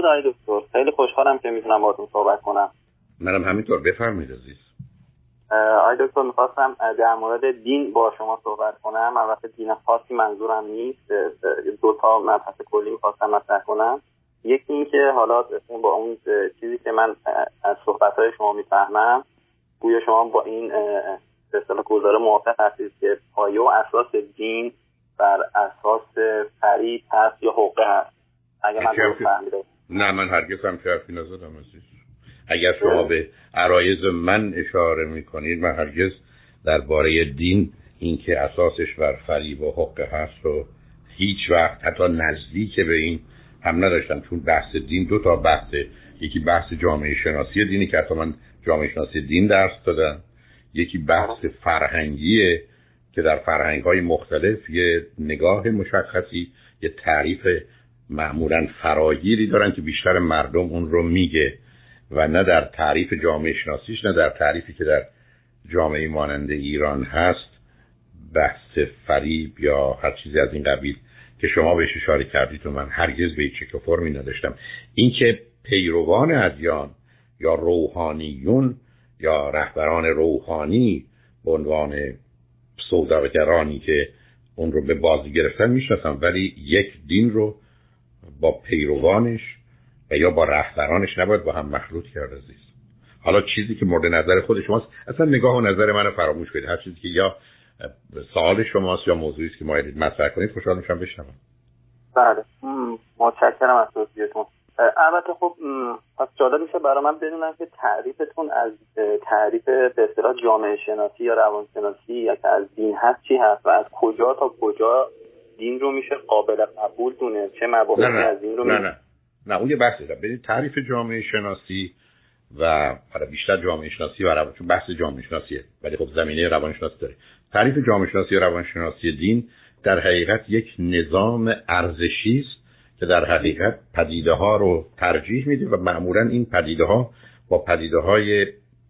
درود آقای دکتر. خیلی خوشحالم که می‌تونم باهاتون صحبت کنم. منم همینطور. بفرمایید عزیز. آقای دکتر می‌خواستم در مورد دین با شما صحبت کنم. البته دین خاصی منظورم نیست. دو تا مبحث کلی می‌خواستم مطرح کنم. یکی اینکه حالا با اون چیزی که من از صحبت های شما می‌فهمم گویا شما با این به گزاره موافق هستید که پایه و اساس دین بر اساس فریب هست یا حقه هست. اگر من نه من هرگز هم حرفی نزدم عزیز. اگر شما به عرایز من اشاره می‌کنید من هرگز درباره دین اینکه اساسش بر فریب و حقه هست و هیچ وقت حتی نزدیک به این هم نداشتم چون بحث دین دو تا بحث یکی بحث جامعه شناسی دینی که حتی من جامعه شناسی دین درس دادم یکی بحث فرهنگیه که در فرهنگ های مختلف یه نگاه مشخصی یه تعریف معمولا فراگیری دارن که بیشتر مردم اون رو میگه و نه در تعریف جامعه شناسیش نه در تعریفی که در جامعه مانند ایران هست بحث فریب یا هر چیزی از این قبیل که شما بهش اشاره کردید و من هرگز به هیچ فرمی نداشتم. اینکه پیروان ادیان یا روحانیون یا رهبران روحانی به عنوان سوداگرانی که اون رو به بازی گرفتن می‌شناسم ولی یک دین رو با پیروانش و یا با رهبرانش نباید با هم مخلوط کرد عزیز حالا چیزی که مورد نظر خود شماست اصلا نگاه و نظر منو فراموش کنید. هر چیزی که یا سوال شماست یا موضوعی است که ما مطرح کنید خوشحال میشم بشنوم. بله. متشکرم از توضیحتون البته خب پس جالب میشه برای من بدونم که تعریفتون از تعریف به اصطلاح جامعه شناسی یا روانشناسی یا از دین هست چی هست و از کجا تا کجا دین رو میشه قابل قبول دونه چه مباحثی از دین رو نه نه. نه اون یه بحثی دارم تعریف جامعه شناسی و بیشتر جامعه شناسی و روان بحث جامعه شناسیه ولی خب زمینه روانشناسی داره. تعریف جامعه شناسی و روانشناسی دین در حقیقت یک نظام ارزشی است که در حقیقت پدیده ها رو ترجیح میده و معمولا این پدیده ها با پدیده های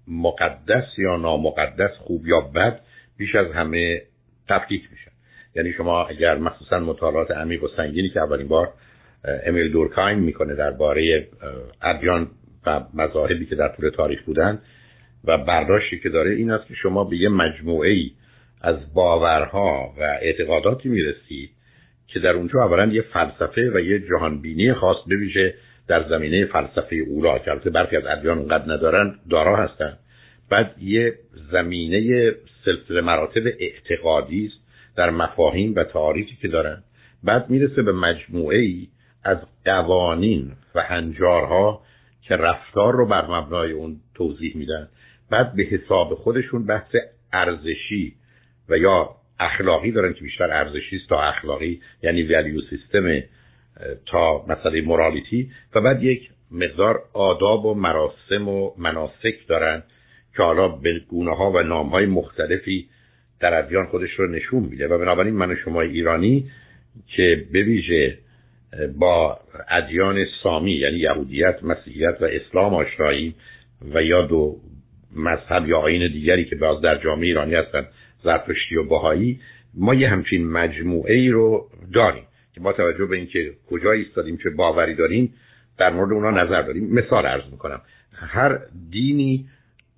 مقدس یا نامقدس خوب یا بد بیش از همه تفکیک میشن یعنی شما اگر مخصوصا مطالعات عمیق و سنگینی که اولین بار امیل دورکایم می‌کنه درباره ادیان و مذاهبی که در طول تاریخ بودن و برداشتی که داره این است که شما به یه مجموعه ای از باورها و اعتقاداتی می‌رسید که در اونجا اولا یه فلسفه و یه جهانبینی خاص بویژه در زمینه فلسفه اولا که البته برخی از ادیان اونقدر ندارن دارا هستن. بعد یه زمینه سلسله مراتب اعتقادی است در مفاهیم و تعاریفی که دارن بعد می‌رسه به مجموعه ای از قوانین و هنجارها که رفتار رو بر مبنای اون توضیح میدن. بعد به حساب خودشون بحث ارزشی و یا اخلاقی دارن که بیشتر ارزشی است تا اخلاقی یعنی ولیو سیستم تا مسئله مورالیتی و بعد یک مقدار آداب و مراسم و مناسک دارن که حالا به گونه ها و نام های مختلفی در ادیان خودش رو نشون میده و بنابراین من و شما ایرانی که بویژه با ادیان سامی یعنی یهودیت مسیحیت و اسلام آشنایی و یا دو مذهب یا آین دیگری که باز در جامعه ایرانی هستن زرتشتی و باهایی ما یه همچین مجموعه ای رو داریم که با توجه به اینکه کجا ایستادیم چه باوری داریم در مورد اونا نظر داریم. مثال عرض می‌کنم هر دینی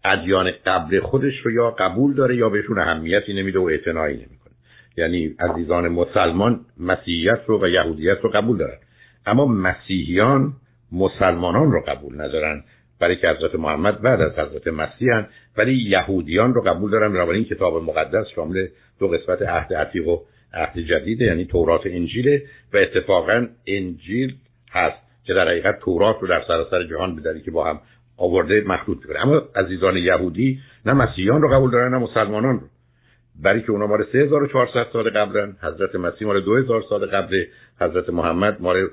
ادیان قبل خودش رو یا قبول داره یا بهشون اهمیتی نمیده و اعتنایی نمی‌کنه. یعنی عزیزان مسلمان مسیحیت رو و یهودیت رو قبول دارن. اما مسیحیان مسلمانان رو قبول ندارن. برای که حضرت محمد بعد از حضرت مسیح هن ولی یهودیان رو قبول دارن. بنابراین کتاب مقدس شامل دو قسمت عهد عتیق و عهد جدیده یعنی تورات انجیله و اتفاقا انجیل هست که در حقیقت تورات رو در سراسر جهان بداری که با هم آورده مخلوط کنه اما عزیزان یهودی نه مسیحیان رو قبول دارن نه مسلمانان رو. برای که اونا مال 3400 سال قبلن حضرت مسیح مال 2000 سال قبل حضرت محمد مال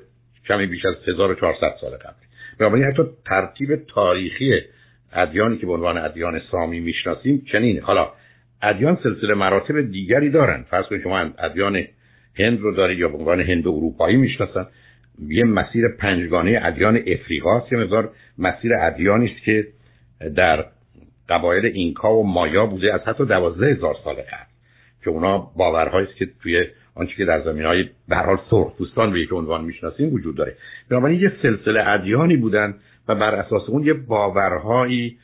کمی بیش از 1400 سال قبل. بنابراین حتی ترتیب تاریخی ادیانی که به عنوان ادیان سامی می‌شناسیم چنینه. حالا ادیان سلسله مراتب دیگری دارن. فرض کنید شما ادیان هند رو دارید یا به عنوان هند اروپایی می‌شناسن. یه مسیر پنجگانه ادیان افریقاست یه مقدار مسیر ادیانی است که در قبایل اینکا و مایا بوده از حتی دوازده هزار سال قبل که اونا باورهایی است که توی آنچه که در زمین های به حال سرخپوستان به یک عنوان می‌شناسیم وجود داره. بنابراین یه سلسله ادیانی بودن و بر اساس اون یه باورهایی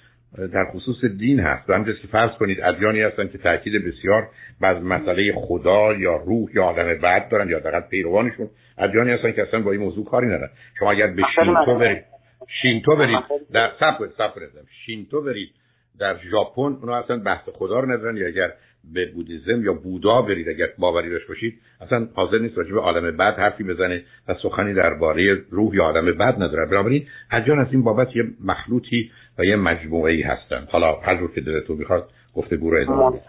در خصوص دین هست. و همجاست که فرض کنید ادیانی هستن که تاکید بسیار بر مسئله خدا یا روح یا آدم بعد دارن یا دقیق پیروانشون. ادیانی هستن که اصلا با این موضوع کاری ندارن. شما اگر به شینتو برید شینتو برید در سب سب شینتو برید در ژاپن اونا اصلا بحث خدا رو ندارن. یا اگر به بودیزم یا بودا برید اگر باوری داشت باشید اصلا حاضر نیست راجع به عالم بعد حرفی بزنه و سخنی درباره روح یا عالم بعد نداره. بنابراین ادیان از این بابت یه مخلوطی و یه مجموعه ای هستن. حالا هر که دلتون می‌خواد گفتگو رو ادامه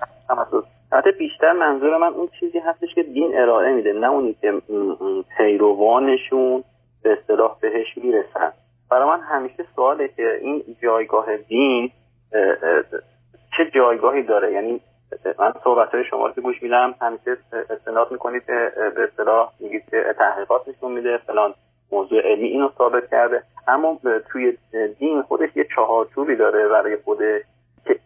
البته بیشتر منظور من اون چیزی هستش که دین ارائه میده نه اونی که پیروانشون به اصطلاح بهش می‌رسن. برای من همیشه سواله که این جایگاه دین چه جایگاهی داره؟ یعنی من صحبت های شما رو گوش میدم همیشه استناد می‌کنید که به اصطلاح میگید که تحقیقات نشون میده فلان موضوع علمی اینو ثابت کرده. اما توی دین خودش یه چهارچوبی داره برای خودش که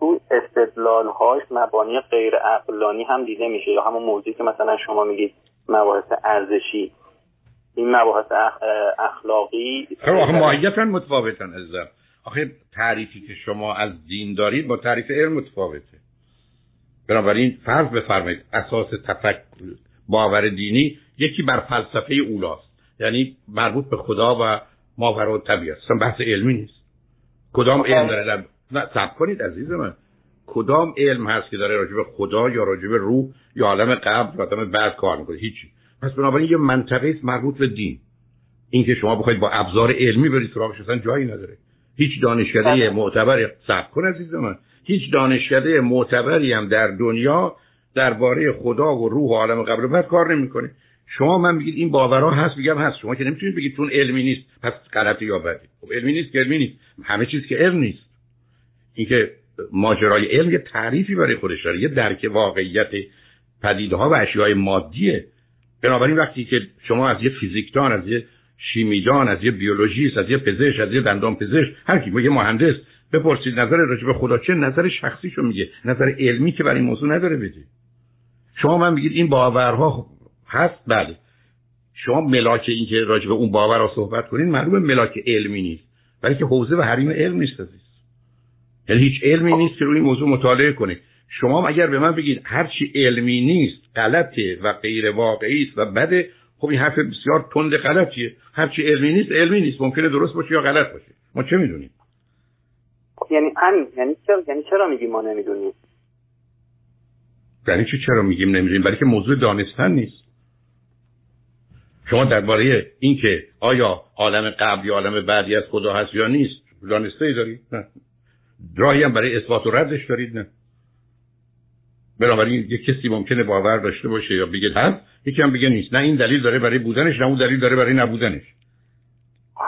تو استدلال هاش مبانی غیر عقلانی هم دیده میشه یا همون موضوعی که مثلا شما میگید مباحث ارزشی. این مباحث اخلاقی خب آخه ماهیتا متفاوتن عزیزم آخه تعریفی که شما از دین دارید با تعریف علم متفاوته. بنابراین فرض بفرمایید اساس تفکر باور دینی یکی بر فلسفه اولاست. یعنی مربوط به خدا و ماورا طبیعت. اصلا بحث علمی نیست. کدام علم داره؟ نه سب کنید عزیز من. کدام علم هست که داره راجع به خدا یا راجع به روح یا عالم قبل یا عالم بعد کار می‌کنه؟ هیچی. پس بنابراین یه منطقه است مربوط به دین. اینکه شما بخواید با ابزار علمی برید سراغش اصلا جایی نداره. هیچ دانشکده بله. معتبر سب کن عزیز من. هیچ دانشکده معتبری هم در دنیا درباره خدا و روح و عالم قبل و بعد کار نمی‌کنه. شما من میگید این باورها هست میگم هست. شما که نمی‌تونید بگید چون علمی نیست پس غلطی یا بدی. خب علمی نیست که علمی نیست. همه چیز که علم نیست. اینکه ماجرای علم یه تعریفی برای خودش داره یه درک واقعیت پدیده ها و اشیاء مادیه. بنابراین وقتی که شما از یه فیزیکدان از یه شیمیدان از یه بیولوژیست از یه پزشک از یه دندان پزشک هر کی یه مهندس بپرسید نظر راجع به خدا چه؟ نظر شخصیشو میگه نظر علمی که برای این موضوع نداره بده شما من میگید این باورها هست بله. شما ملاک این که راجع به اون باور رو صحبت کنین معلومه ملاک علمی نیست بلکه حوزه و حریم علم نیست یعنی هیچ علمی نیست که روی این موضوع مطالعه کنه شما اگر به من بگید هر چی علمی نیست غلطه و غیر واقعی است و بده خب این حرف بسیار تند غلطیه. هر چی علمی نیست علمی نیست. ممکنه درست باشه یا غلط باشه. ما چه می‌دونیم؟ یعنی همین. یعنی چرا یعنی چرا میگیم ما نمی‌دونیم؟ یعنی چی چرا میگیم نمی‌دونیم؟ برای که موضوع دانستن نیست. شما درباره اینکه آیا عالم قبل یا عالم بعدی از خدا هست یا نیست دانسته ای دارید نه. راهی هم برای اثبات و ردش دارید نه؟ بنابراین یه کسی ممکنه باور داشته باشه یا بگه هست یکی هم بگه نیست. نه این دلیل داره برای بودنش نه اون دلیل داره برای نبودنش.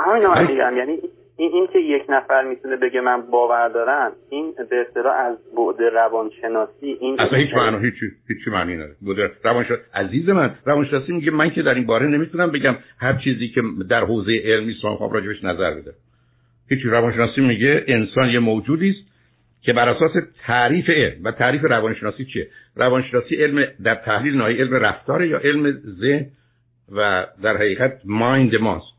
همین میگم. یعنی این این که یک نفر می‌تونه بگه من باور دارم این به اصطلاح از بعد روانشناسی این اصلا هیچ معنی هیچ هیچ معنی نداره. بعد روانشناسی عزیز من روانشناسی میگه من که در این باره نمی‌تونم بگم هر چیزی که در حوزه علمی سوال خواهم راجبش نظر بده. هیچ روانشناسی میگه انسان یه موجودی است که بر اساس تعریف علم. و تعریف روانشناسی چیه؟ روانشناسی علم در تحلیل نهایی علم رفتار یا علم ذهن و در حقیقت مایند ماست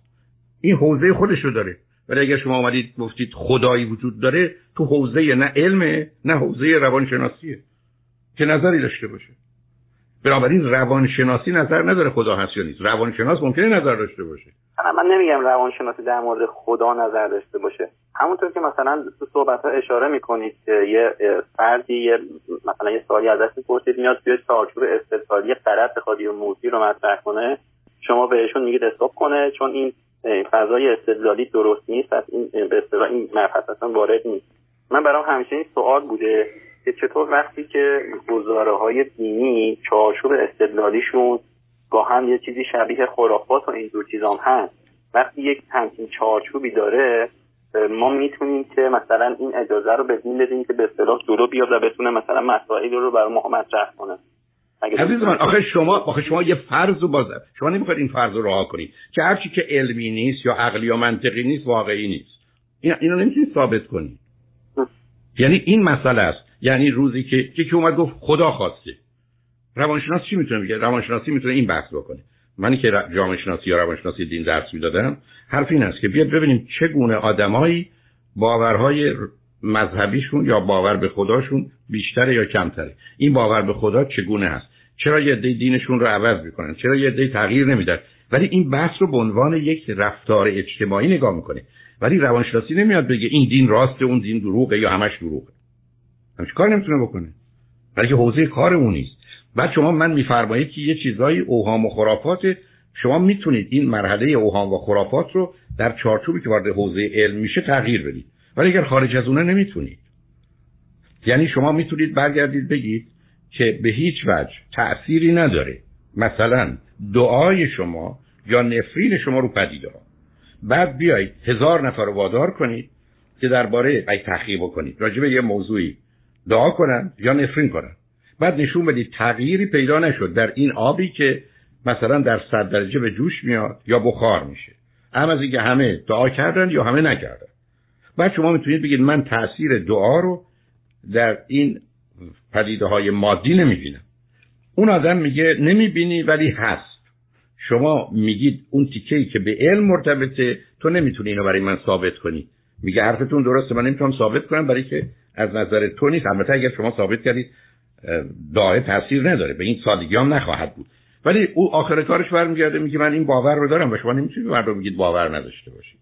این حوزه خودش رو داره. ولی اگر شما آمدید گفتید خدایی وجود داره تو حوزه نه علمه نه حوزه روانشناسیه. که نظری داشته باشه. بنابراین روانشناسی نظر نداره خدا هست یا نیست. روانشناس ممکنه نظر داشته باشه. من نمیگم روانشناسی در مورد خدا نظر داشته باشه. همونطور که مثلا تو صحبت ها اشاره می‌کنید که یه فردی یه مثلا یه سوالی ازش می‌پرسید میاد توی چارچوب استدلالی غلط بخواد یه موضوعی رو مطرح کنه شما بهشون میگید استاپ کنه چون این فضای استدلالی درست نیست پس این به این مبحث اصلا وارد نیست. من برام همیشه این سوال بوده که چطور وقتی که گزاره های دینی چارچوب استدلالیشون با هم یه چیزی شبیه خرافات و اینجور چیزام هست وقتی یک همچین چارچوبی داره ما می‌تونیم که مثلا این اجازه رو به دین بدیم که به اصطلاح جلو بیاد و بتونه مثلا مسائل رو برای ما مطرح کنه. عزیز من آخه شما آخه شما یه فرض رو باز شما نمی‌خواید این فرض رو رها کنید. که هرچی که علمی نیست یا عقلی یا منطقی نیست واقعی نیست. این اینو نمی‌تونید ثابت کنید. یعنی این مسئله است. یعنی روزی که که اومد گفت خدا خواسته. روانشناس چی می‌تونه بگه؟ روانشناسی می‌تونه این بحث بکنه. منی که جامعه شناسی یا روانشناسی دین درس می‌دادم حرف این است که بیاد ببینیم چگونه آدمایی باورهای مذهبیشون یا باور به خداشون بیشتره یا کمتره. این باور به خدا چگونه هست؟ چرا یه عده دینشون رو عوض می‌کنن؟ چرا یه عده تغییر نمیدن؟ ولی این بحث رو به عنوان یک رفتار اجتماعی نگاه می‌کنه. ولی روانشناسی نمیاد بگه این دین راسته اون دین دروغه یا همش دروغه. همش کار نمی‌تونه بکنه؟ بلکه حوزه کار اون نیست. بعد شما من میفرمایید که یه چیزای اوهام و خرافات شما می‌تونید این مرحله اوهام و خرافات رو در چارچوبی که وارد حوزه علم میشه تغییر بدید. ولی اگر خارج از اونه نمی‌تونید. یعنی شما می‌تونید برگردید بگید که به هیچ وجه تأثیری نداره. مثلا دعای شما یا نفرین شما رو پدیده بعد بیایید هزار نفر رو وادار کنید که درباره ای تحقیق بکنید. راجع به یه موضوعی دعا کنن یا نفرین کنن. بعد نشون بدید تغییری پیدا نشد در این آبی که مثلا در صد درجه به جوش میاد یا بخار میشه. هم از اینکه همه دعا کردن یا همه نکردن. بعد شما می‌تونید بگید من تاثیر دعا رو در این پدیده های مادی نمی‌بینم. اون آدم میگه نمی‌بینی ولی هست. شما میگید اون تیکه که به علم مرتبطه تو نمی‌تونی اینو برای من ثابت کنی. میگه حرفتون درسته من نمی‌تونم ثابت کنم برای که از نظر تو نیست. البته اگر شما ثابت کردید دعای تاثیر نداره. به این سادگی هم نخواهد بود. ولی او آخر کارش برمیگرده میگه من این باور رو دارم و شما نمی‌تونید مردم میگید باور نداشته باشید.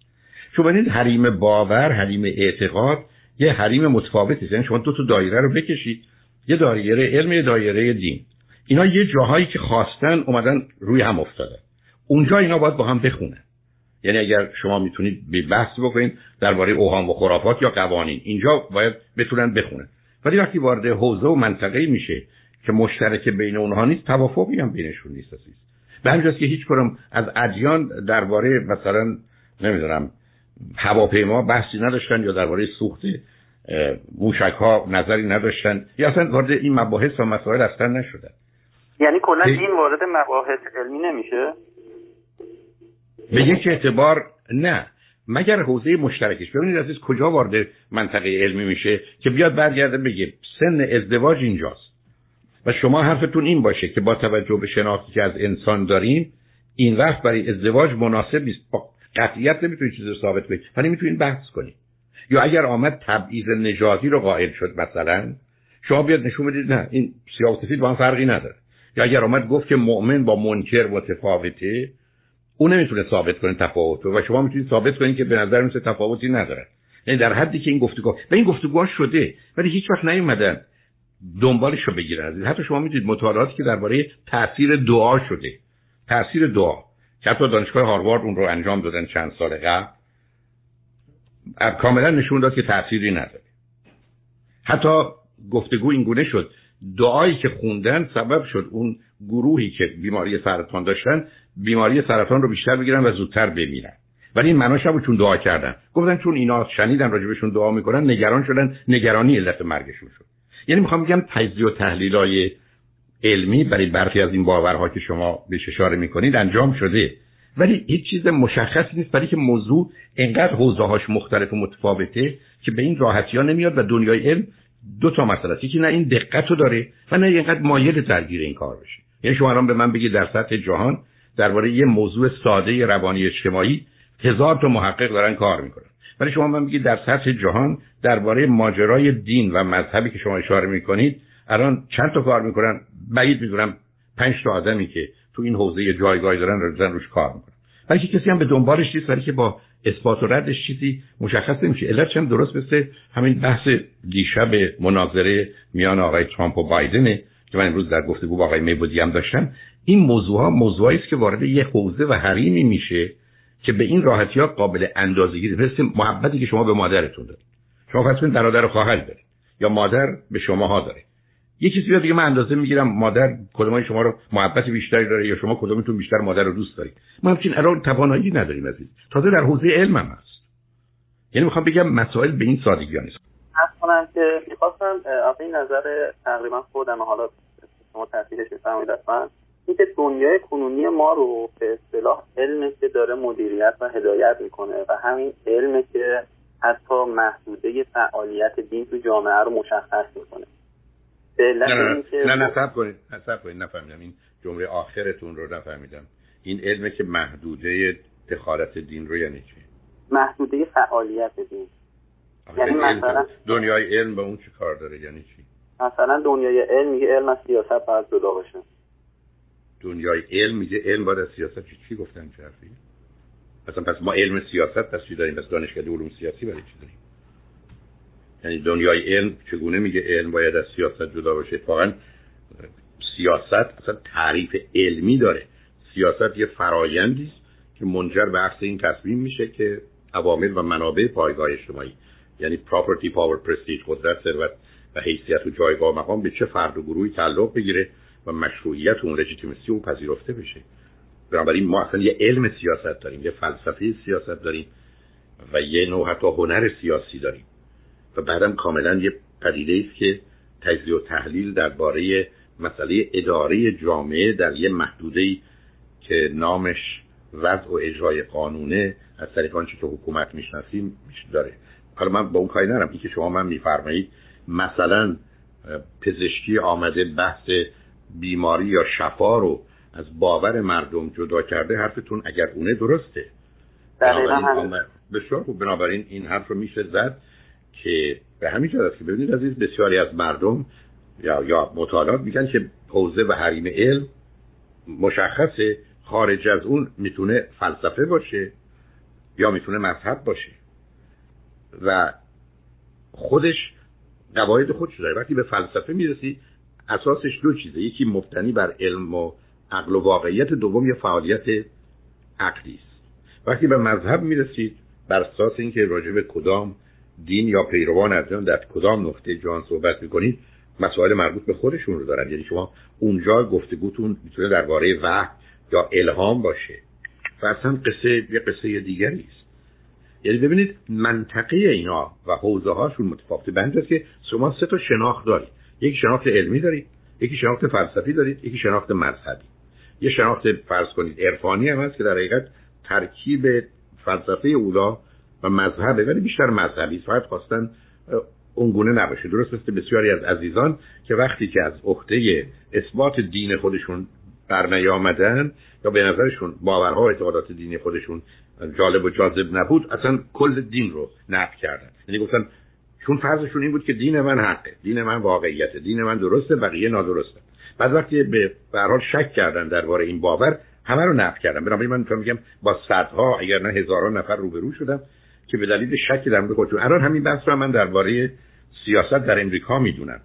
شما این حریم باور حریم اعتقاد یه حریم متفاوتی یعنی شما دو تا دایره رو بکشید. یه دایره علم یه دایره دین. اینا یه جاهایی که خواستن اومدن روی هم افتادن. اونجا اینا باید با هم بخونن. یعنی اگر شما می‌تونید به بحث بکنید درباره اوهام و خرافات یا قوانین اینجا باید بتونن بخونن. ولی وقتی وارد حوزه و منطقه میشه که مشترک بین اونها نیست توافقی هم بینشون نیست عزیز. به همجاست که هیچ کنم از ادیان درباره مثلا نمی‌دونم هواپیما بحثی نداشتن یا درباره سوخت موشک ها نظری نداشتن. یا اصلا وارد این مباحث و مسائل اصلا نشدن. یعنی کلا این وارد مباحث علمی نمیشه؟ به یک اعتبار نه. مگر حوزه مشترکش. ببینید عزیز کجا وارد منطقه علمی میشه که بیاد برگرده بگه سن ازدواج اینجاست. و شما حرفتون این باشه که با توجه به شناختی که از انسان داریم این وقت برای ازدواج مناسب نیست. با قطعیت نمی‌تونید چیزی رو ثابت کنید. ولی می‌تونید بحث کنید. یا اگر آمد تبعیض نژادی رو قائل شد مثلا شما بیاد نشون بدید نه این سیاه و سفید با هم فرقی نداره. یا اگر آمد گفت که مؤمن با منکر متفاوته او نمی‌تونه ثابت کنه تفاوت و شما می‌تونید ثابت کنید که به نظر مثل تفاوتی نداره. یعنی در حدی که این گفتگو و این گفتگو شده ولی هیچ وقت نیومدن دنبالش رو بگیرن. حتی شما می‌تونید مطالعاتی که درباره تاثیر دعا شده. تاثیر دعا. که حتی دانشگاه هاروارد اون رو انجام دادن چند سال قبل. کاملا نشون داد که تأثیری نداره. حتی گفتگو این گونه شد. دعایی که خوندن سبب شد اون گروهی که بیماری سرطان داشتن بیماری سرطان رو بیشتر بگیرن و زودتر بمیرن. ولی این معناش نبود چون دعا کردن. گفتن چون اینا شنیدن راجبشون دعا می‌کنن نگران شدن نگرانی علت مرگشون شد. یعنی می‌خوام بگم تجزیه و تحلیلای علمی برای برخی از این باورها که شما بهش اشاره می‌کنید انجام شده. ولی هیچ چیز مشخصی نیست برای که موضوع انقدر حوزه هاش مختلف و متفاوته که به این راحتی ها نمیاد و دنیای علم دو تا مسئله. است یکی نه این دقت رو داره و نه اینقدر مایل درگیر این کار بشه. یعنی شما الان به من بگید در سطح جهان درباره یه موضوع ساده روانی اجتماعی هزار تا محقق دارن کار می‌کنن. ولی شما من بگید در سطح جهان درباره ماجرای دین و مذهبی که شما اشاره می‌کنید الان چند تا کار می‌کنن؟ بعید می‌دونم پنج تا آدمی که تو این حوزه جایگاهی دارن رو روش کار می‌کنن. ولی کسی هم به دنبالش نیست ولی که با اثبات و ردش چیزی مشخص نمیشه. علت چند درست مثل همین بحث دیشب مناظره میان آقای ترامپ و بایدنه که من امروز در گفتگو با آقای میبودی هم داشتم. این موضوع ها موضوعی است که وارد یه حوزه و حریمی میشه که به این راحتی ها قابل اندازه‌گیری. مثل محبتی که شما به مادرتون دارید. شما کنید برادر خواهر دارید یا مادر به شماها داره یه کسی بیاد دیگه من اندازه می‌گیرم مادر کدومای شما رو محبت بیشتری داره یا شما کدومتون بیشتر مادر رو دوست دارید. ما همچین الان توانایی نداریم عزیز. تازه در حوزه علم هم هست. یعنی می‌خوام بگم مسائل به این سادگی ها نیست کنم که می‌خواستم از این نظر تقریبا خودم حالا شما تحصیلش بفرمایید اصلا اینکه دنیای کنونی ما رو به اصطلاح علم که داره مدیریت و هدایت می‌کنه و همین علم که حتی محدوده فعالیت دین تو جامعه رو مشخص می‌کنه. نه نه نه نه کنید نه سب کنید نفهمیدم. این جمله آخرتون رو نفهمیدم. این علمه که محدوده دخالت دین رو یعنی چی؟ محدوده فعالیت دین. یعنی مثلا دنیای علم به اون چی کار داره؟ یعنی چی؟ مثلا دنیای علم میگه علم از سیاست باید جدا باشه. دنیای علم میگه علم باید از سیاست چی چی گفتن چه حرفی؟ مثلا پس ما علم سیاست پس چی داریم؟ پس دانشکده علوم سیاسی برای چی داریم؟ یعنی دنیای علم چگونه میگه علم باید از سیاست جدا باشه؟ واقعا سیاست اصلا تعریف علمی داره. سیاست یه فرایندی است که منجر به این تصمیم میشه که عوامل و منابع پایگاه اجتماعی یعنی پراپرتی پاور پرستیج قدرت ثروت و حیثیت و جایگاه مقام به چه فرد و گروهی تعلق بگیره و مشروعیت اون لژیتیمسی اون پذیرفته بشه. بنابراین ما اصلا یه علم سیاست داریم یه فلسفه سیاست داریم و یه نوع حتی هنر سیاسی داریم. و بعدم کاملا یه پدیده است که تجزیه و تحلیل درباره مسئله اداره جامعه در یه محدوده که نامش وضع و اجرای قانونه از طریق آنچه که حکومت می‌شناسیم داره. حالا من با اون کاری نرم این که شما من میفرمایید مثلا پزشکی آمده بحث بیماری یا شفا رو از باور مردم جدا کرده حرفتون اگر اونه درسته؟ بسیار خوب. بنابراین این حرف رو میشه زد. که به همین جهت که ببینید عزیز بسیاری از مردم یا یا مطالعات میگن که حوزه و حریم علم مشخصه خارج از اون می‌تونه فلسفه باشه یا می‌تونه مذهب باشه. و خودش قواعد خودش داره. وقتی به فلسفه می‌رسی اساسش دو چیزه. یکی مبتنی بر علم و عقل و واقعیت دوم یه فعالیت عقلی است. وقتی به مذهب می‌رسید بر اساس اینکه راجع به کدام دین یا پیروان از در کدام نقطه جان صحبت می‌کنید مسائل مربوط به خودشون رو دارن. یعنی شما اونجا گفتگوتون می‌تونه درباره وحی یا الهام باشه. و اصلا قصه یه قصه دیگری است. یعنی ببینید منطقه اینا و حوزه هاشون متفاوته به که شما سه تا شناخت دارید. یکی شناخت علمی دارید یکی شناخت فلسفی دارید یکی شناخت مذهبی. یه شناخت فرض کنید عرفانی هم هست که در حقیقت ترکیب فلسفه اولا و مذهبه ولی بیشتر مذهبی. فقط خواستن اونگونه نباشه. درست مثل بسیاری از عزیزان که وقتی که از عهده اثبات دین خودشون برنیامدن یا به نظرشون باورها و اعتقادات دینی خودشون جالب و جاذب نبود اصلا کل دین رو نفی کردن. یعنی گفتن چون فرضشون این بود که دین من حقه دین من واقعیت دین من درسته بقیه نادرسته. بعد وقتی به حال شک کردن درباره این باور همه رو نفی کردن. بنابراین من میگم با صدها اگر نه هزاران نفر روبرو شدم. که به دلیل شک در مورد الان همین بحث رو من درباره سیاست در امریکا می‌دونم.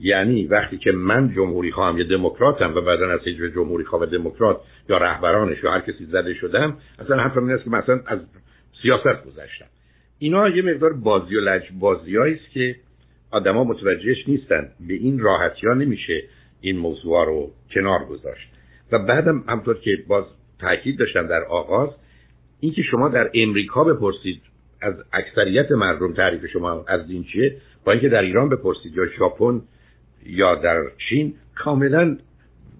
یعنی وقتی که من جمهوری خواهم یا دموکراتم و بعدا از حزب جمهوری خواه و دموکرات یا رهبرانش یا هر کسی زده شدم اصلا حرفم این است که مثلا از سیاست گذشتم. اینا یه مقدار بازی و لج بازی است که آدما متوجهش نیستن. به این راحتی ها نمیشه این موضوع رو کنار گذاشت. و بعدم همطور که باز تاکید داشتم در آغاز اینکه شما در امریکا بپرسید از اکثریت مردم تعریف شما از دین چیه؟ با اینکه در ایران بپرسید یا ژاپن یا در چین کاملا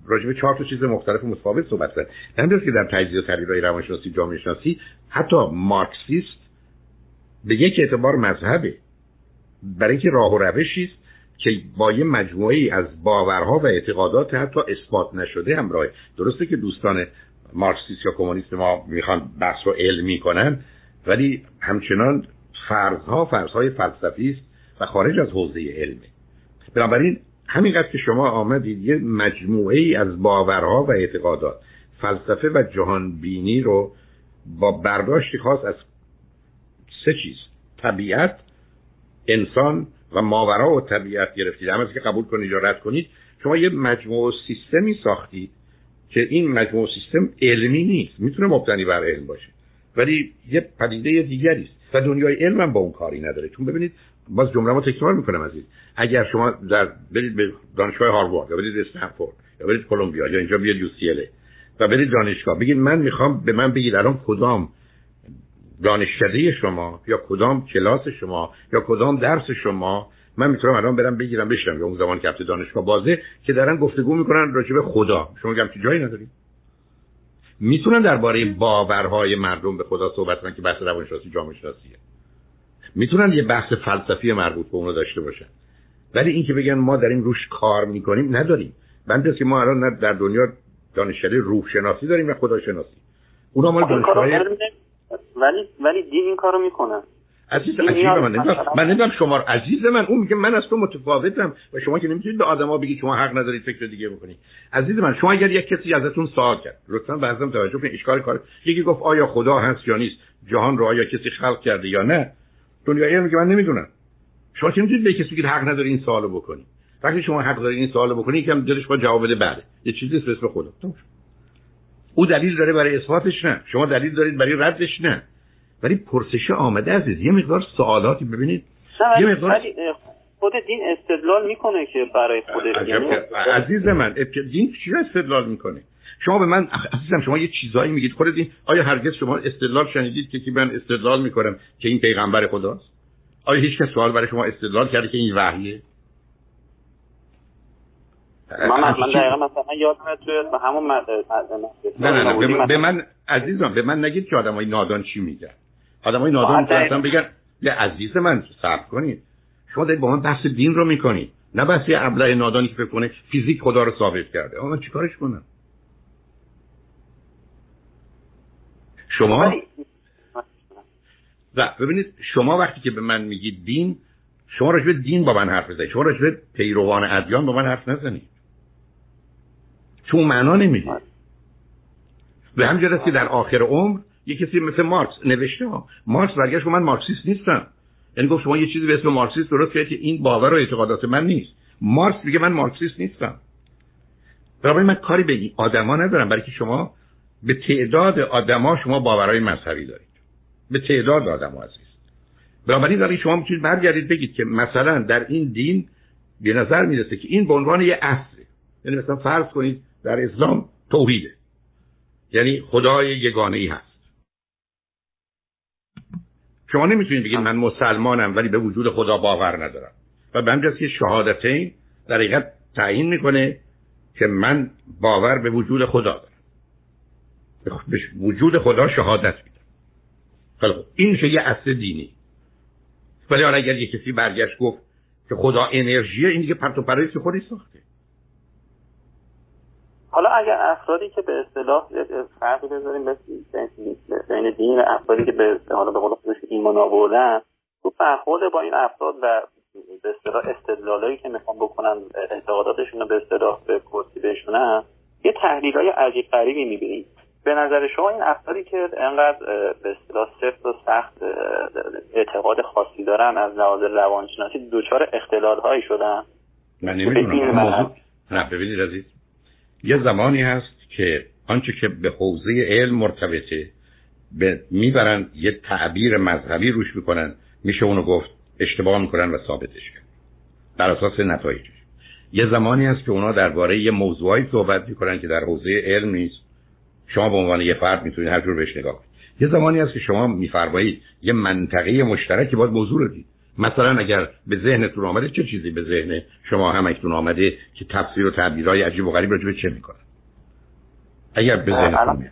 راجع به چهار تا چیز مختلف و متفاوت صحبت کرد. همینطور که در تجزیه و تحلیل روانشناسی جامعه شناسی حتی مارکسیست به یک اعتبار مذهبه. برای اینکه راه و روشی است که با یه مجموعه از باورها و اعتقادات حتی اثبات نشده همراه. درسته که دوستان مارکسیست یا کمونیست ما می‌خوان بحث رو علمی کنن ولی همچنان فرضها فرضهای فلسفی است و خارج از حوزه علمه بنابراین همینقدر که شما آمدید یه مجموعه ای از باورها و اعتقادات فلسفه و جهان بینی رو با برداشتی خاص از سه چیز طبیعت انسان و ماورا و طبیعت گرفتید. همه که قبول کنید یا رد کنید شما یه مجموعه سیستمی ساختید که این مجموعه سیستم علمی نیست. می‌تونه مبتنی بر علم باشه. ولی یه پدیده دیگری است. و دنیای علم هم با اون کاری نداره. چون ببینید باز جمله ما تکرار می‌کنم عزیز. اگر شما در برید به دانشگاه هاروارد یا برید استنفورد یا برید کلمبیا یا اینجا بیاد یو و برید دانشگاه بگید من می‌خوام به من بگید الان کدام دانشکده شما یا کدام کلاس شما یا کدام درس شما. من می‌تونم الان برم بگیرم بشم یا اون زمان که دانشگاه بازه که دارن گفتگو می‌کنن راجع به خدا. شما میگم که جایی نداری می‌تونن درباره باورهای مردم به خدا صحبت کنن که بحث روانشناسی جامعه شناسیه می‌تونن یه بحث فلسفی مربوط به اونو داشته باشن. ولی اینکه بگن ما داریم روش کار می‌کنیم نداریم. بنده که ما الان در دنیا دانشکده روح شناسی داریم و خدا شناسی اونا مال دانشگاه ولی ولی دین این کارو می‌کنه. عزیز عجیب من نمی‌دونم من نمی‌دونم شما عزیز من اون میگه من از تو متفاوتم و شما که نمی‌تونید به آدما بگید شما حق ندارید فکر دیگه بکنید. عزیز من شما اگر یک کسی ازتون سوال کرد لطفا بعضی توجه کنید اشکال کار یکی گفت آیا خدا هست یا نیست جهان رو آیا کسی خلق کرده یا نه دنیا علم میگه من نمی‌دونم. شما که نمی‌تونید به کسی بگید حق نداری این سوالو بکنید وقتی شما حق دارید این سوالو بکنید یکم دلش با جواب بده بله. یه چیزی به اسم خدا. او دلیل داره برای اثباتش نه. شما دلیل دارید برای ردش نه. ولی پرسش آمده عزیز یه مقدار سوالاتی ببینید. یه مقدار خود دین استدلال می‌کنه که برای خودش یعنی عزیز من دین چی استدلال می‌کنه؟ شما به من عزیزم شما یه چیزایی میگید. خود دین آیا هرگز شما استدلال شنیدید که من استدلال می‌کنم که این پیغمبر خداست؟ آیا هیچ کس سوال برای شما استدلال کرده که این وحیه؟ من من دقیقا مثلا یادم توی همون نه نه نه. به من عزیزم به من نگید که آدمای نادان چی میگن. آدمای نادان می‌تونن بگن یه عزیز من صبر کنید. شما دارید با من بحث دین رو می‌کنید. نه بحث یه ابله نادانی که فکر کنه فیزیک خدا رو ثابت کرده. آقا چیکارش کنم؟ شما؟ و ببینید شما وقتی که به من میگید دین شما راجع به دین با من حرف بزنید. شما راجع به پیروان ادیان با من حرف نزنید. چون معنا نمی‌دید به همین که در آخر عمر یه کسی مثل مارکس نوشته ها. مارکس برگشت من مارکسیست نیستم. یعنی گفت شما یه چیزی به اسم مارکسیست درست که این باور و اعتقادات من نیست. مارکس میگه من مارکسیست نیستم. برای من کاری به آدما ندارم برای که شما به تعداد آدما شما باورهای مذهبی دارید. به تعداد آدم عزیز. بنابراین دارید شما می‌تونید برگردید بگید که مثلا در این دین به نظر می‌رسه که این به عنوان یه اصله یعنی مثلا فرض کنید در اسلام توحیده. یعنی خدای یگانه ای هست. شما نمی‌تونید بگید من مسلمانم ولی به وجود خدا باور ندارم. و به همجاست که شهادتین در حقیقت تعیین می‌کنه که من باور به وجود خدا دارم. به وجود خدا شهادت میدم. خیلی این یه اصل دینی. ولی حالا اگر یه کسی برگشت گفت که خدا انرژیه این دیگه پرت و پرایی خودی ساخته. حالا اگر افرادی که به اصطلاح فرقی بذاریم بین دین و افرادی که به حالا به قول خودش ایمان آوردن تو برخورد با این افراد و به اصطلاح استدلالایی که می‌خوان بکنن اعتقاداتشون رو به اصطلاح به کرسی بشونن یه تحلیل های عجیب غریبی می‌بینید به نظر شما این افرادی که انقدر به اصطلاح سفت و سخت اعتقاد خاصی دارن از لحاظ روانشناسی دچار اختلال هایی شدن. من نمی‌دونم. نه ببینید عزیز. یه زمانی هست که آنچه که به حوزه علم مرتبطه به می‌برن یه تعبیر مذهبی روش می‌کنن میشه اونو گفت اشتباه می‌کنن و ثابتش کرد. بر اساس نتایجش یه زمانی هست که اونا درباره یه موضوعی صحبت می‌کنن که در حوزه علم نیست. شما به عنوان یه فرد می‌تونید هر جور بهش نگاه کنید. یه زمانی هست که شما میفرمایید یه منطقه مشترکی باید موضوع رو دید. مثلا اگر به ذهنتون آمده چه چیزی به ذهن شما همکنون آمده که تفسیر و تعبیرهای عجیب و غریب راجع به چه می‌کنه؟ اگر به ذهنتون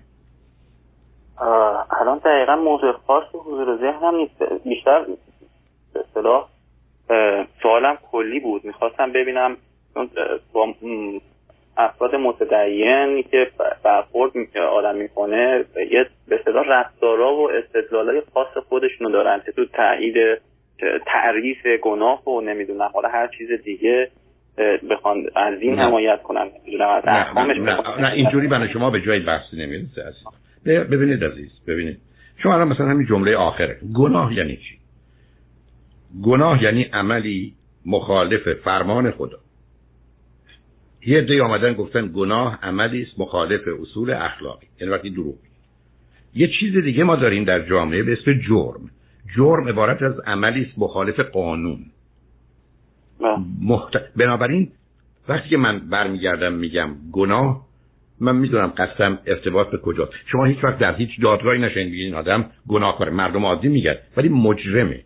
الان دقیقا موضوع خاص حضور ذهنم نیست. بیشتر به اصطلاح سوالم کلی بود. می‌خواستم ببینم با افراد متدین که برخورد آدم می‌کنه یه به اصطلاح رفتارا و استدلالای خاص خودشونو دارن که تو تایید تعریف گناه و نمی‌دونم حالا هر چیز دیگه بخوان از این حمایت کنن. از نه, نه, نه اینجوری برای شما به جای بحثی نمی‌رسه ببینید عزیز ببینید. شما الان مثلا همین جمله آخره. گناه یعنی چی؟ گناه یعنی عملی مخالف فرمان خدا. یه دی آمدن گفتن گناه عملی است مخالف اصول اخلاقی. یعنی وقتی دروغ یه چیز دیگه ما داریم در جامعه به اسم جرم. جرم عبارت از عملی است مخالف قانون. محت... بنابراین وقتی که من برمیگردم میگم گناه من می‌دونم قسم ارتباط به کجاست شما هیچ وقت در هیچ دادگاهی نشین این آدم گناه کاره. مردم عادی میگن ولی مجرمه.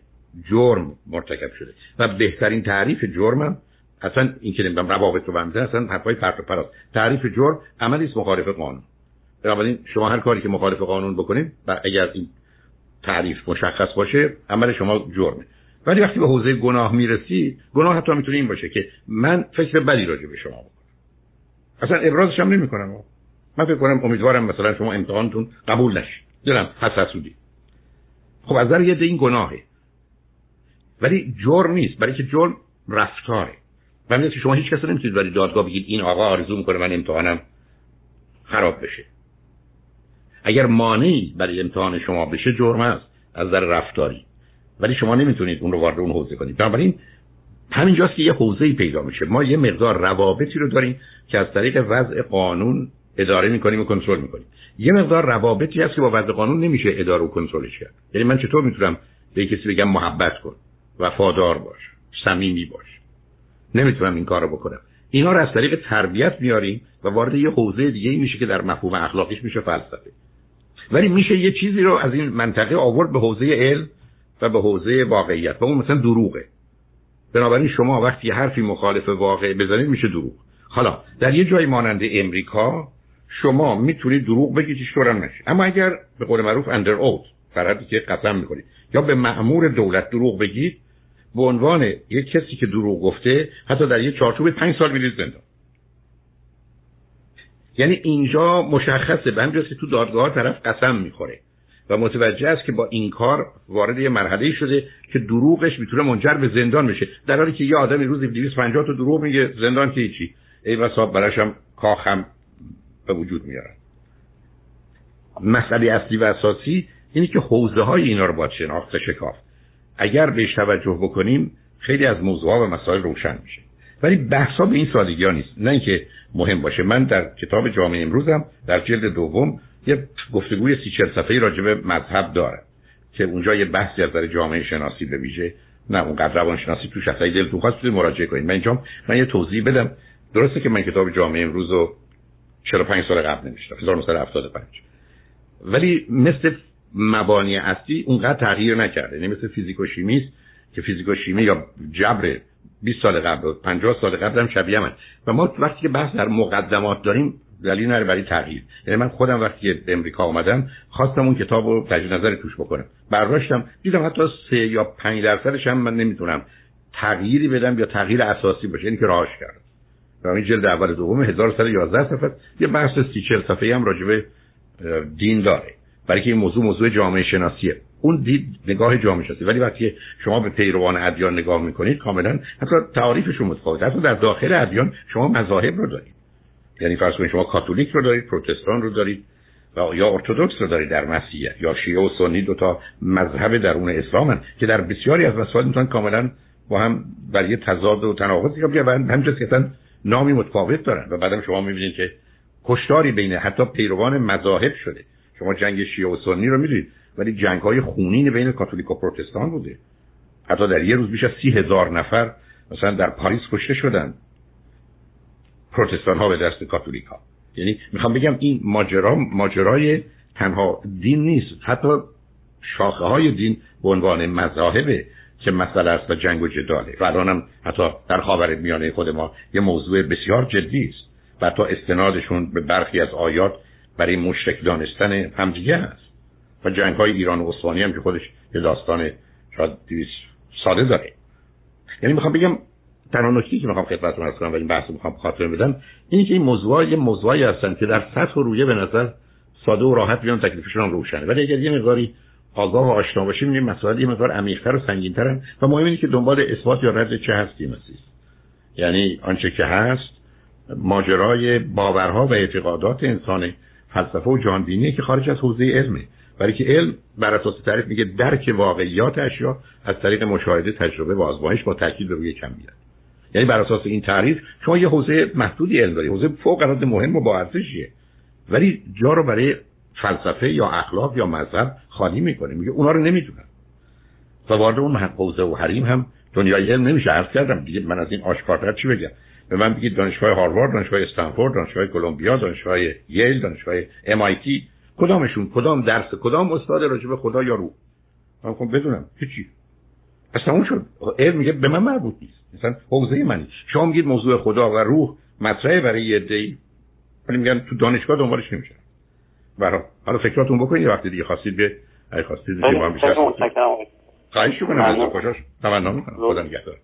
جرم مرتکب شده. و بهترین تعریف جرمم اصلا این که نمی‌دونم روابط رو بنده اصلا حرفای پرت و پراست. تعریف جرم عملی است مخالف قانون. بنابراین شما هر کاری که مخالف قانون بکنید و اگر این تعریف مشخص باشه عمل شما جرمه. ولی وقتی به حوزه گناه می‌رسید گناه حتی می‌تونه این باشه که من فکر بدی راجع به شما بکنم. اصلا ابرازش هم نمی‌کنم. من فکر کنم امیدوارم مثلا شما امتحانتون قبول نشید دلم حساسودی خب از یه این گناهه. ولی جرم نیست. برای که جرم رفتاره. من که شما هیچ کسی نمی‌تونید برای دادگاه بگید این آقا آرزو می‌کنه من امتحانم خراب بشه. اگر مانعی برای امتحان شما بشه جرم است از نظر رفتاری. ولی شما نمی‌تونید اون رو وارد اون حوزه کنید. بنابراین همینجاست که یه حوزه پیدا میشه. ما یه مقدار روابطی رو داریم که از طریق وضع قانون اداره می‌کنیم و کنترل می‌کنیم. یه مقدار روابطی هست که با وضع قانون نمیشه اداره و کنترلش کرد. یعنی من چطور می‌تونم به کسی بگم محبت کن وفادار باش صمیمی باش؟ نمی‌تونم این کار رو بکنم. اینا رو از طریق تربیت میاریم و وارد یه حوزه دیگه میشه که در مفهوم اخلاقیش میشه فلسفه. ولی میشه یه چیزی رو از این منطقه آورد به حوزه علم و به حوزه واقعیت. و اون مثلا دروغه. بنابراین شما وقتی حرفی مخالف واقع بزنید میشه دروغ. حالا در یه جای مانند امریکا شما می‌تونید دروغ بگید هیچ نشه. اما اگر به قول معروف اندر اوت فرضی که قسم می‌کنید یا به مأمور دولت دروغ بگید به عنوان یک کسی که دروغ گفته حتی در یک چارچوب پنج سال میرید زندان. یعنی اینجا مشخصه به همجاست که تو دادگاه طرف قسم می‌خوره. و متوجه است که با این کار وارد یه مرحله شده که دروغش می‌تونه منجر به زندان بشه. در حالی که یه آدمی روزی 250 تا دروغ میگه زندان که هیچی. ای بسا براشم کاخم به وجود میارن مسئله اصلی و اساسی اینه که حوزه های اینا رو باید شناخت شکافت. اگر بهش توجه بکنیم خیلی از موضوع و مسائل روشن میشه. ولی بحثا به این سادگی ها نیست. نه اینکه مهم باشه. من در کتاب جامعه امروزم در جلد دوم یه گفتگوی سی چل صفحه‌ای راجع به مذهب داره که اونجا یه بحثی از در جامعه شناسی به ویژه نه اونقدر روان شناسی توش هست دلتون خواست مراجعه کنید من اینجا من یه توضیح بدم. درسته که من کتاب جامعه امروز رو 45 سال قبل نوشتم 1975 ولی مثل مبانی اصلی اونقدر تغییر نکرده. یعنی مثل فیزیک و شیمی که فیزیک و شیمی یا جبر 20 سال قبل و 50 سال قبل هم شبیه من. و ما وقتی که بحث در مقدمات داریم دلیل نره برای تغییر. یعنی من خودم وقتی به امریکا آمدم خواستم اون کتاب رو تجدید نظر توش بکنم برداشتم دیدم حتی سه یا پنج درصدش هم من نمی‌تونم تغییری بدم یا تغییر اساسی باشه. یعنی که راهش کردم. و این جلد اول دوم 1111 صفحه. یه بحث 30 40 صفحه‌ای هم راجع دین داره. برای که این موضوع موضوع جامعه شناسیه. اون دید نگاه جامعه شناسی ولی وقتی شما به پیروان ادیان نگاه می‌کنید کاملا حتی تعاریفشون متفاوته حتی در داخل ادیان شما مذاهب رو دارید. یعنی فرض کنید شما کاتولیک رو دارید پروتستان رو دارید و یا ارتودکس رو دارید در مسیحیت یا شیعه و سنی دو تا مذهب درون اسلامن که در بسیاری از مسائل می‌تونن کاملا با هم برای تضاد و تناقض یا همینجاست که نامی متفاوت دارن. و بعدم شما می‌بینید که کشتاری بین حتی پیروان مذاهب شده. شما جنگ شیعه و سنی رو می‌دونید ولی جنگ های خونین بین کاتولیک و پروتستان بوده. حتی در یه روز بیش از سی هزار نفر مثلا در پاریس کشته شدن. پروتستان ها به دست کاتولیک ها یعنی می‌خوام بگم این ماجرا ماجرای تنها دین نیست. حتی شاخه های دین به عنوان مذاهبه که مسئله است و جنگ و جداله. و الانم حتی در خاور میانه خود ما یه موضوع بسیار جدی است. و تا استنادشون به برخی از آیات برای مشرک دانستن همدیگه هست. و جنگ های ایران و عثمانی هم که خودش یه داستان شاید ساده داره. یعنی می‌خوام بگم تنها که می‌خوام خدمتتون عرض کنم و این بحث می‌خوام خاطر بدم اینه که این موضوع یه موضوعی هستن که در سطح و رویه به نظر ساده و راحت بیان تکلیفشون هم روشنه. ولی اگر یه مقداری آگاه و آشنا باشیم این مسائل یه مقدار عمیق‌تر و سنگین‌ترن و مهم اینه که دنبال اثبات یا رد چه هستیم عزیز. یعنی آنچه که هست ماجرای باورها و اعتقادات انسان فلسفه و جانبینی که خارج از حوزه علمه. برای که علم بر اساس تعریف میگه درک واقعیات اشیا از طریق مشاهده تجربه و آزمایش با تاکید روی کمیت یعنی بر اساس این تعریف شما یه حوزه محدودی علم داری حوزه فوق العاده مهم و با ارزشیه. ولی جا رو برای فلسفه یا اخلاق یا مذهب خالی می‌کنه. میگه اونا رو نمی‌دونن. و وارد اون حوزه و حریم هم دنیای علم نمیشه. عرض کردم دیگه من از این آشکارتر چی بگم؟ به من بگید دانشگاه هاروارد دانشگاه استنفورد دانشگاه کلمبیا دانشگاه ییل دانشگاه MIT کدامشون؟ کدام درس؟ کدام استاد راجع به خدا یا روح من خب بدونم. هیچی. اصلا اون شد. علم میگه به من مربوط نیست. مثلا حوزه منی شما میگید موضوع خدا و روح مطرحه برای یه دی. ولی میگن تو دانشگاه دنبالش نمیشه برای. حالا فکراتون بکنید. یه وقتی دیگه خواستید به اگه خواستید بیشتر خواهش می‌کنم. از خوشش تمنا می‌کنم. خدا نگهدار.